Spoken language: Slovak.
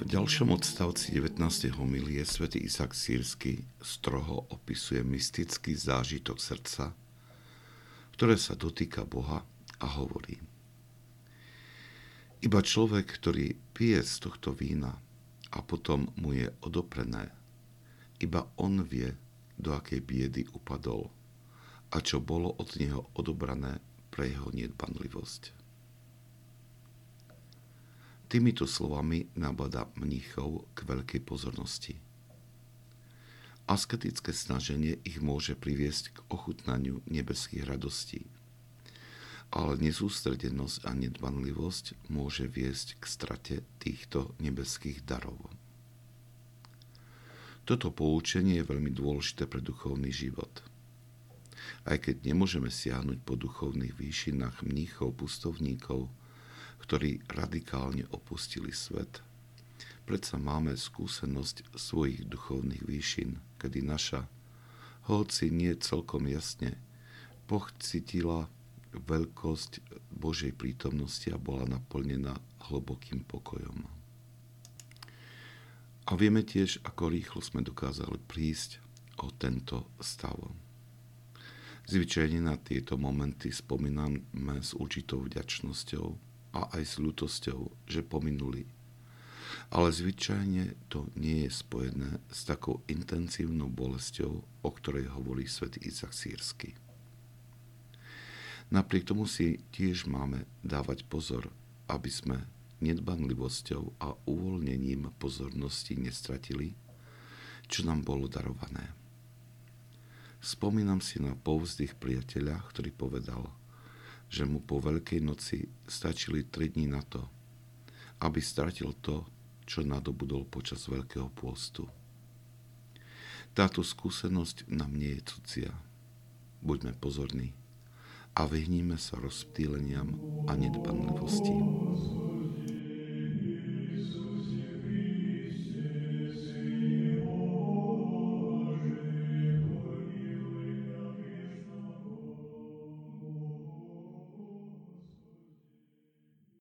ďalšom odstavci 19. homilie svätý Isak Sírsky stroho opisuje mystický zážitok srdca, ktoré sa dotýka Boha a hovorí. Iba človek, ktorý pije z tohto vína a potom mu je odoprené, iba on vie, do akej biedy upadol a čo bolo od neho odobrané pre jeho nedbanlivosť. Týmito slovami nabada mníchov k veľkej pozornosti. Asketické snaženie ich môže priviesť k ochutnaniu nebeských radostí, ale nesústredenosť a nedbanlivosť môže viesť k strate týchto nebeských darov. Toto poučenie je veľmi dôležité pre duchovný život. Aj keď nemôžeme siahnuť po duchovných výšinách mníchov, pustovníkov, ktorí radikálne opustili svet. Predsa máme skúsenosť svojich duchovných výšin, kedy naša, hoci nie celkom jasne, pochcitila veľkosť Božej prítomnosti a bola naplnená hlbokým pokojom. A vieme tiež, ako rýchlo sme dokázali prísť o tento stav. Zvyčajne na tieto momenty spomíname s určitou vďačnosťou, a aj s ľutosťou, že pominuli. Ale zvyčajne to nie je spojené s takou intenzívnou bolesťou, o ktorej hovorí svätý Izak Sírsky. Napriek tomu si tiež máme dávať pozor, aby sme nedbanlivosťou a uvoľnením pozornosti nestratili, čo nám bolo darované. Spomínam si na povzdych priateľa, ktorý povedal – že mu po Veľkej noci stačili 3 dní na to, aby stratil to, čo nadobudol počas Veľkého pôstu. Táto skúsenosť nám nie je cudzia. Buďme pozorní a vyhníme sa rozptýleniam a nedbanlivosti.